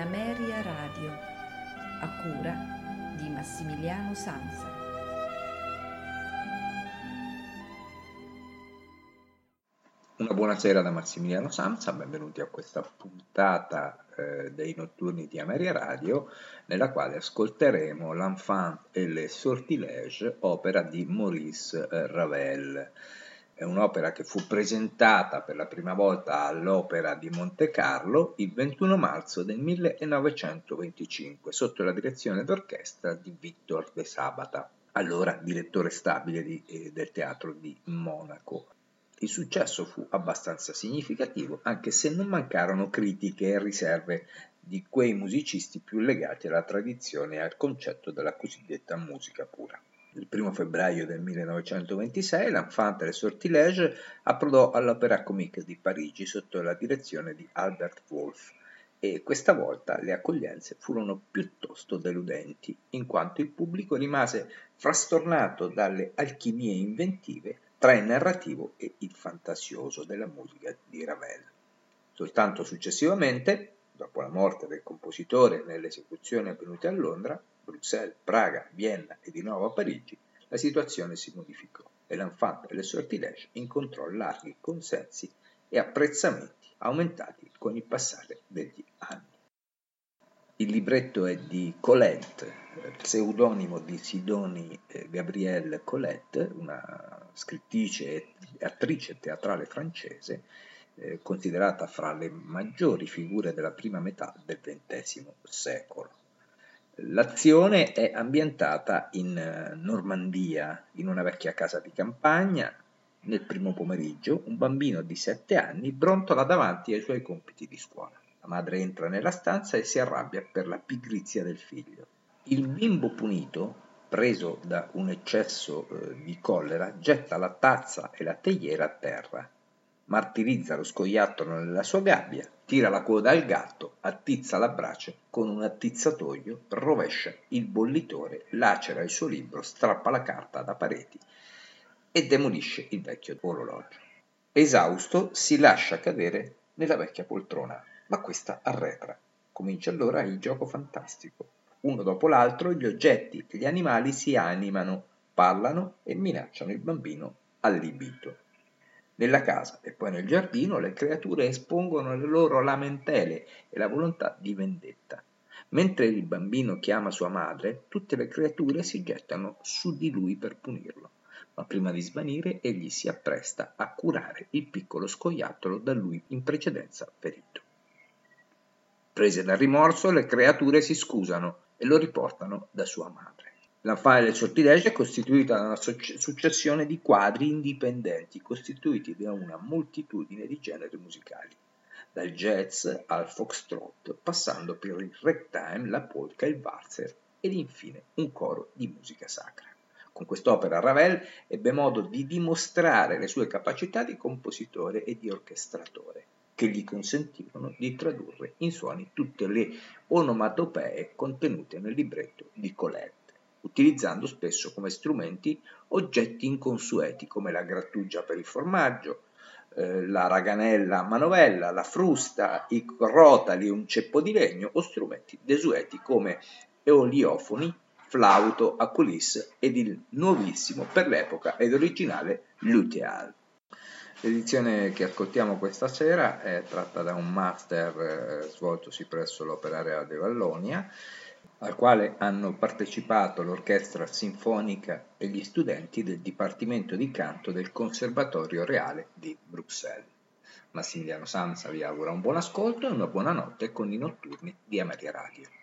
Ameria Radio, a cura di Massimiliano Sanza. Una buonasera da Massimiliano Samsa, benvenuti a questa puntata eh, dei notturni di Ameria Radio, nella quale ascolteremo L'Enfant et les Sortilèges, opera di Maurice eh, Ravel. È un'opera che fu presentata per la prima volta all'Opera di Monte Carlo il 21 marzo del 1925 sotto la direzione d'orchestra di Victor De Sabata, allora direttore stabile di, eh, del teatro di Monaco. Il successo fu abbastanza significativo, anche se non mancarono critiche e riserve di quei musicisti più legati alla tradizione e al concetto della cosiddetta musica pura. Il 1 febbraio del 1926 l'Enfant et Sortilège approdò all'Opéra Comique di Parigi sotto la direzione di Albert Wolff e questa volta le accoglienze furono piuttosto deludenti, in quanto il pubblico rimase frastornato dalle alchimie inventive tra il narrativo e il fantasioso della musica di Ravel. Soltanto successivamente, dopo la morte del compositore nelle esecuzioni avvenute a Londra, Bruxelles, Praga, Vienna e di nuovo a Parigi, la situazione si modificò e l'Enfant e le Sortilèges incontrò larghi consensi e apprezzamenti aumentati con il passare degli anni. Il libretto è di Colette, pseudonimo di Sidoni eh, Gabrielle Colette, una scrittrice e attrice teatrale francese, eh, considerata fra le maggiori figure della prima metà del XX secolo. L'azione è ambientata in eh, Normandia, in una vecchia casa di campagna. Nel primo pomeriggio un bambino di sette anni brontola davanti ai suoi compiti di scuola. La madre entra nella stanza e si arrabbia per la pigrizia del figlio. Il bimbo punito, preso da un eccesso eh, di collera, getta la tazza e la teiera a terra martirizza lo scoiattolo nella sua gabbia, tira la coda al gatto, attizza la brace con un attizzatoio, rovescia il bollitore, lacera il suo libro, strappa la carta da pareti e demolisce il vecchio orologio. Esausto si lascia cadere nella vecchia poltrona, ma questa arretra. Comincia allora il gioco fantastico. Uno dopo l'altro gli oggetti e gli animali si animano, parlano e minacciano il bambino allibito. Nella casa e poi nel giardino le creature espongono le loro lamentele e la volontà di vendetta. Mentre il bambino chiama sua madre, tutte le creature si gettano su di lui per punirlo. Ma prima di svanire egli si appresta a curare il piccolo scoiattolo da lui in precedenza ferito. Prese dal rimorso, le creature si scusano e lo riportano da sua madre. La file del sortilegio è costituita da una successione di quadri indipendenti costituiti da una moltitudine di generi musicali, dal jazz al foxtrot, passando per il ragtime, la polka, il valzer ed infine un coro di musica sacra. Con quest'opera Ravel ebbe modo di dimostrare le sue capacità di compositore e di orchestratore, che gli consentivano di tradurre in suoni tutte le onomatopee contenute nel libretto di Colette utilizzando spesso come strumenti oggetti inconsueti come la grattugia per il formaggio, eh, la raganella a manovella, la frusta, i rotali, un ceppo di legno o strumenti desueti come eoliofoni, flauto a coulisse ed il nuovissimo per l'epoca ed originale luteal. L'edizione che ascoltiamo questa sera è tratta da un master eh, svoltosi presso l'Opera Reale di Vallonia al quale hanno partecipato l'Orchestra Sinfonica e gli studenti del Dipartimento di Canto del Conservatorio Reale di Bruxelles. Massimiliano Sanza vi augura un buon ascolto e una buona notte con i notturni di Ameria Radio.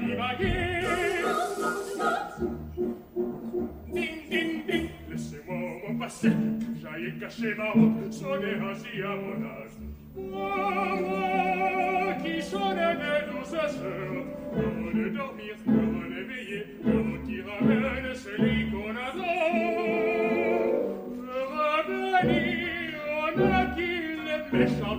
l'anima che Din din din Laissez-moi passer ma honte Sognera si à mon âge Moi qui sonnais mes douces heures Avant de dormir, avant d'éveiller Avant qui ramène celui qu'on adore Me revenir en a qui le méchant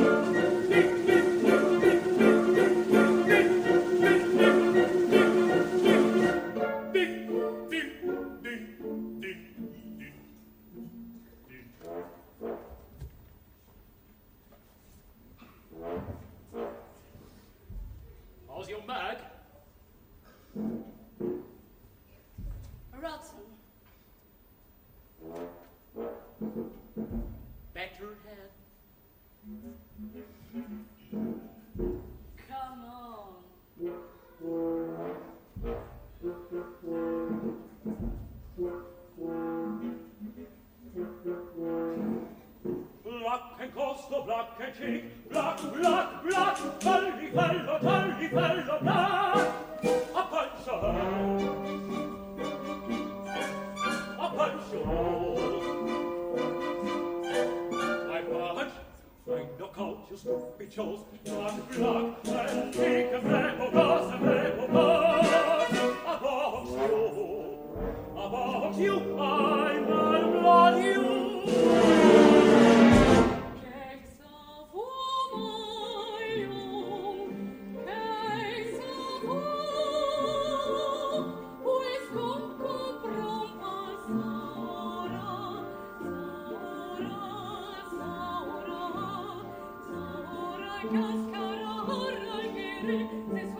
Mm-hmm.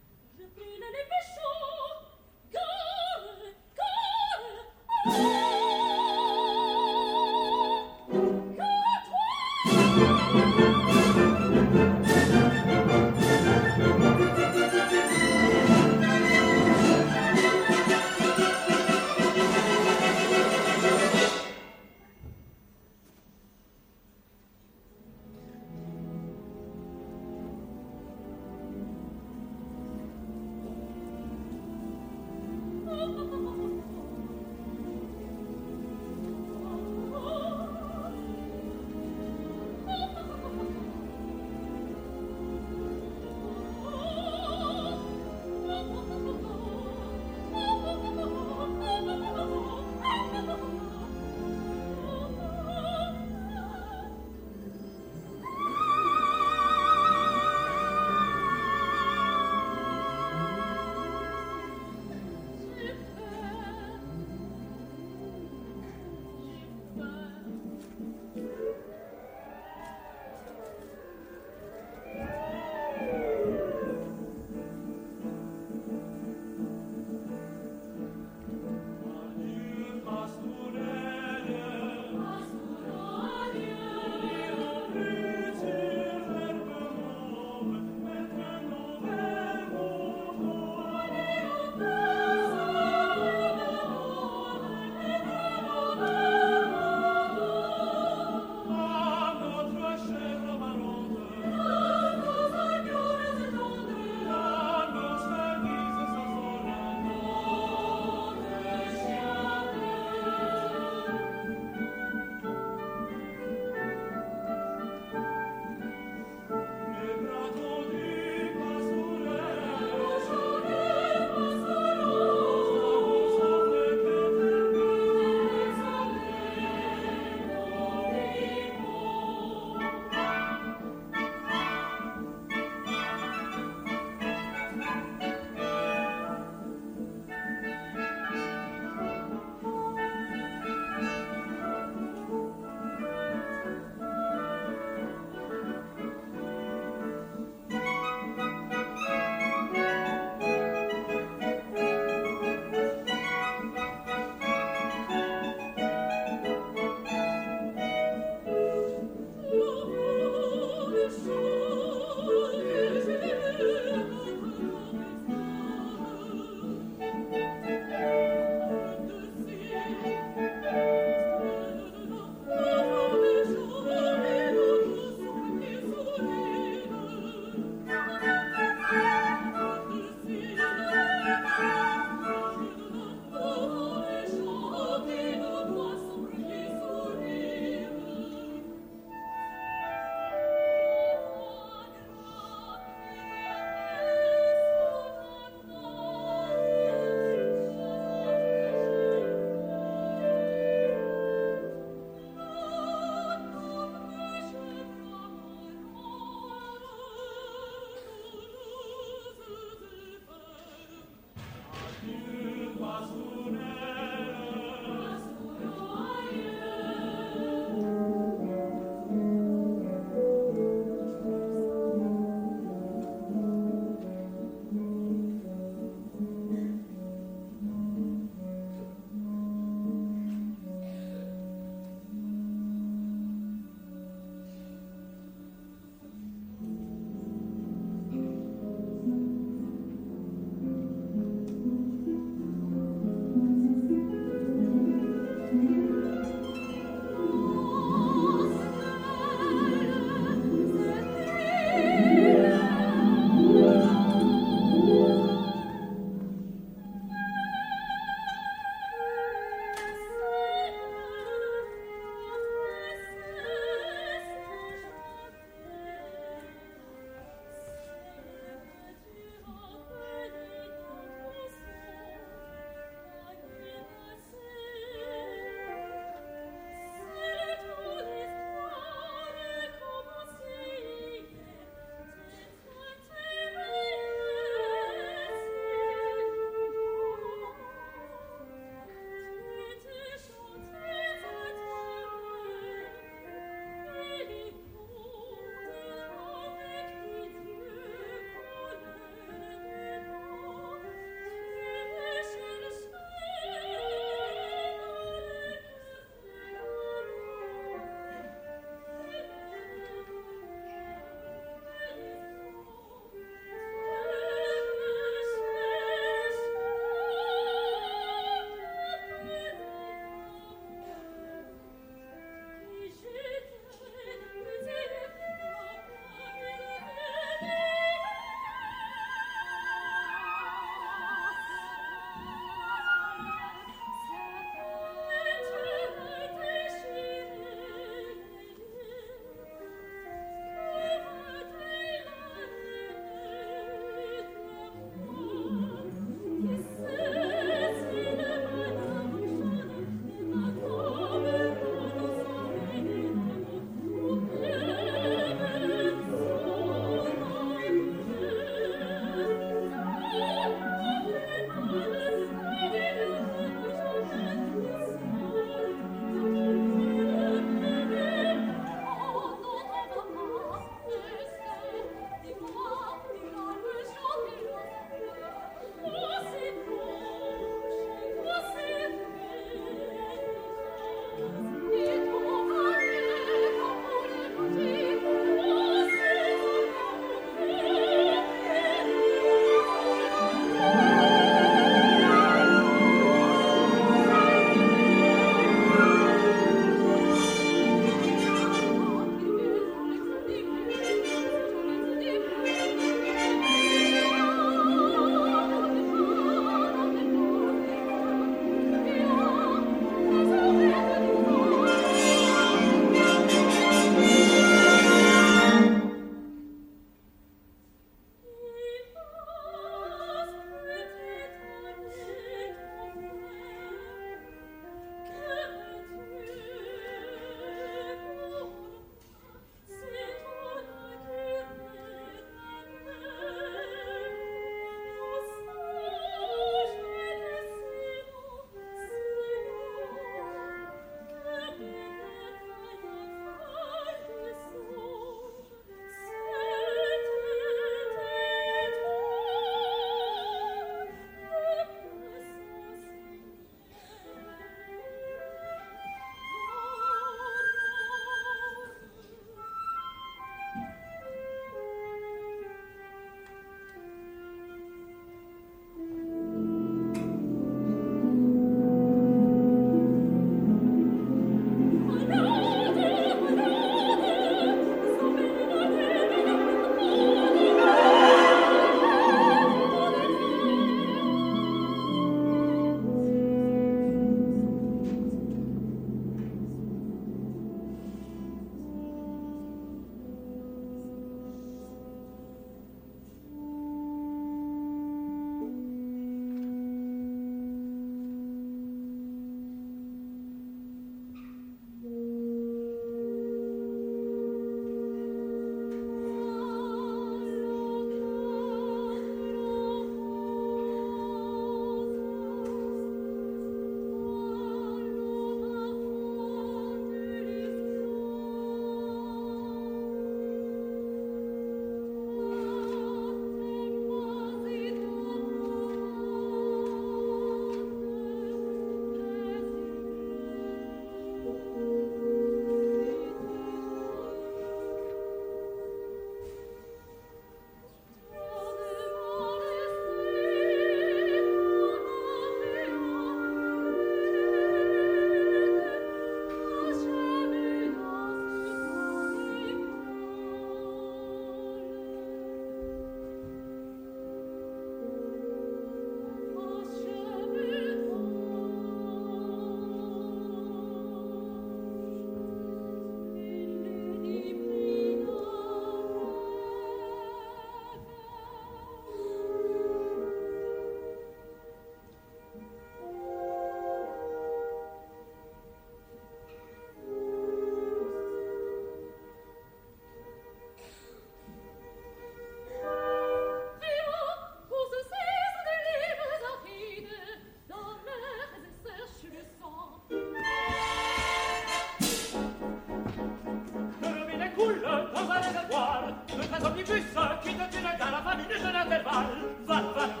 ogni questa che da te la gara fa mi ne sarà del val, val, val,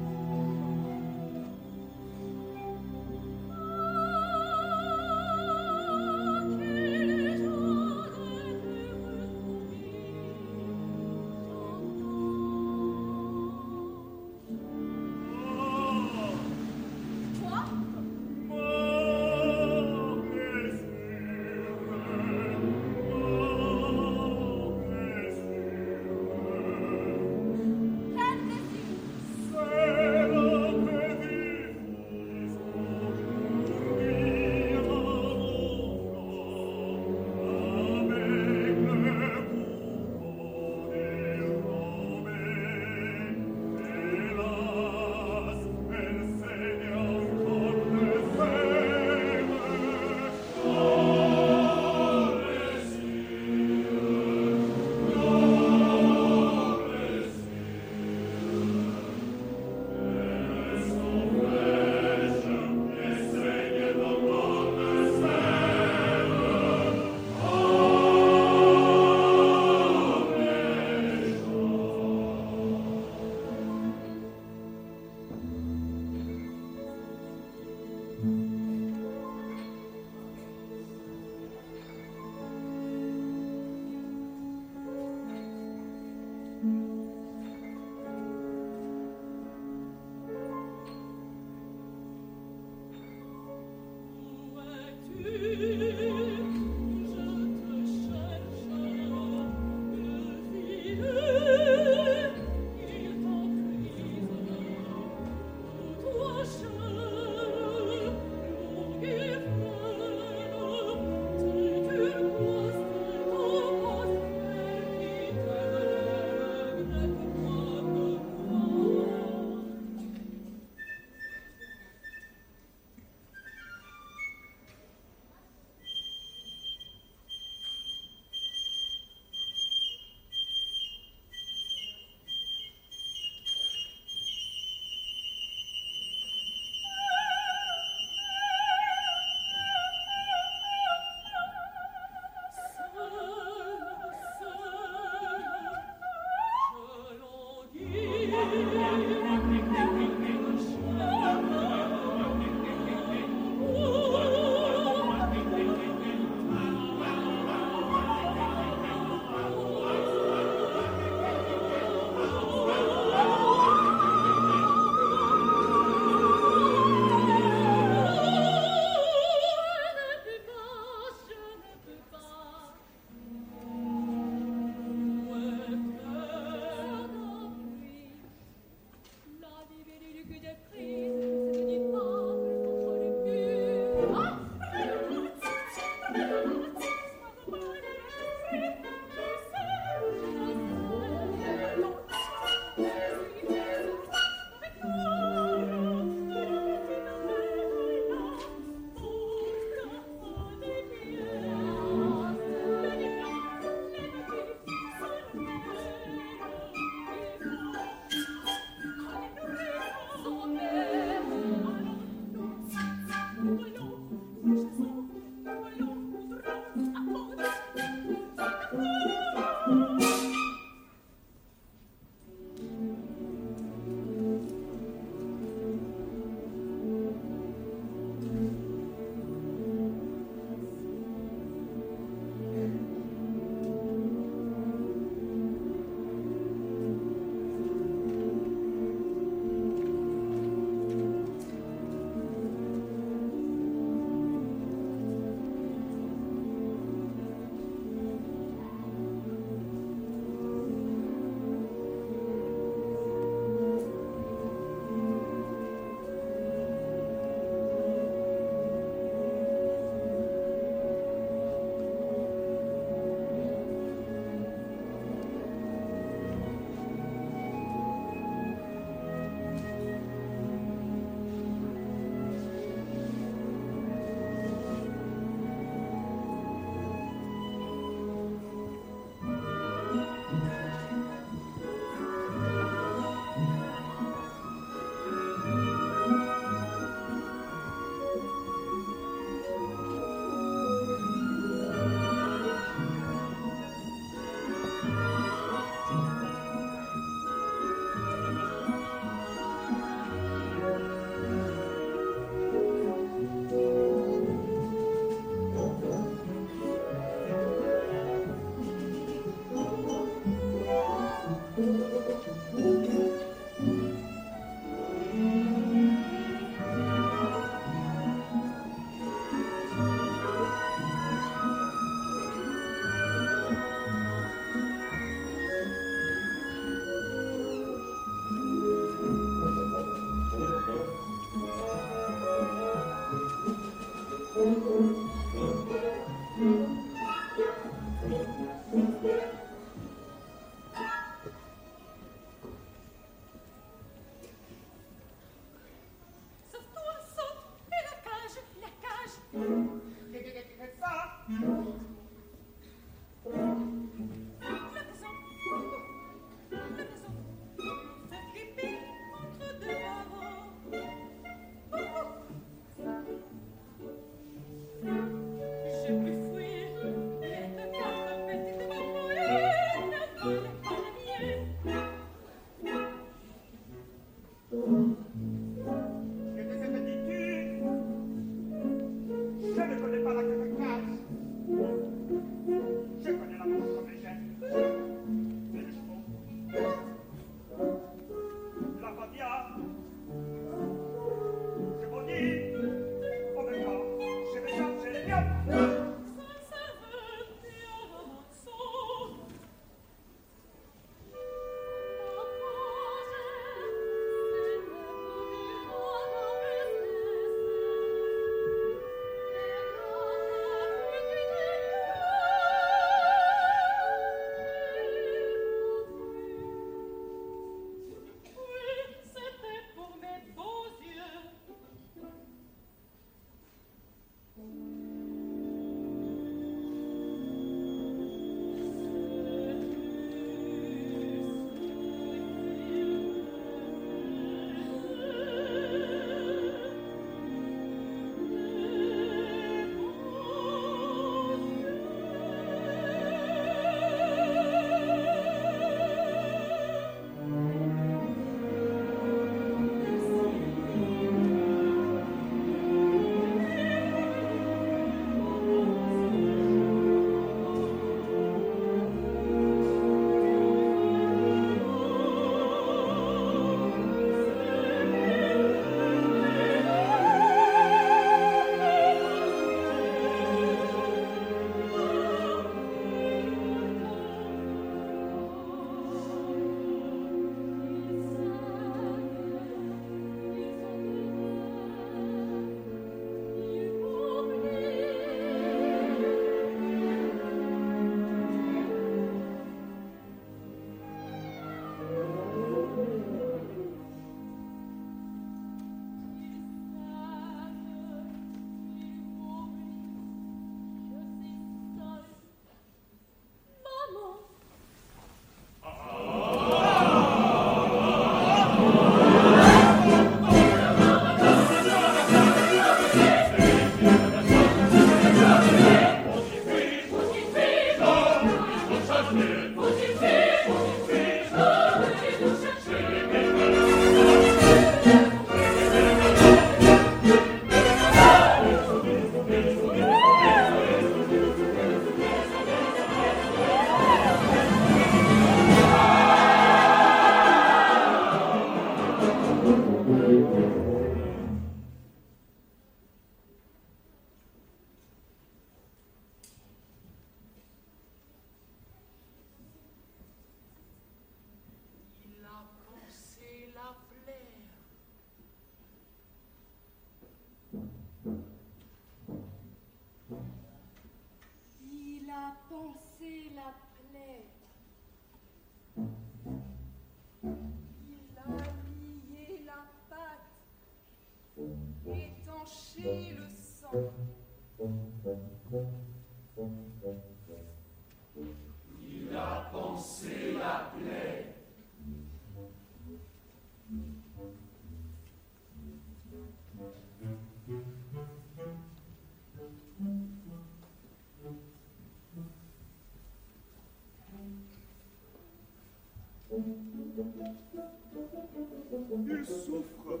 Il souffre.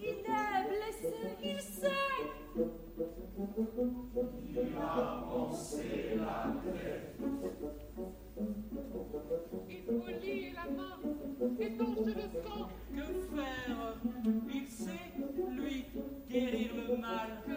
Il est blessé, il sait. Il a pensé la clé. Il lier la main, étancher le sang. Que faire? Il sait, lui, guérir le mal. Que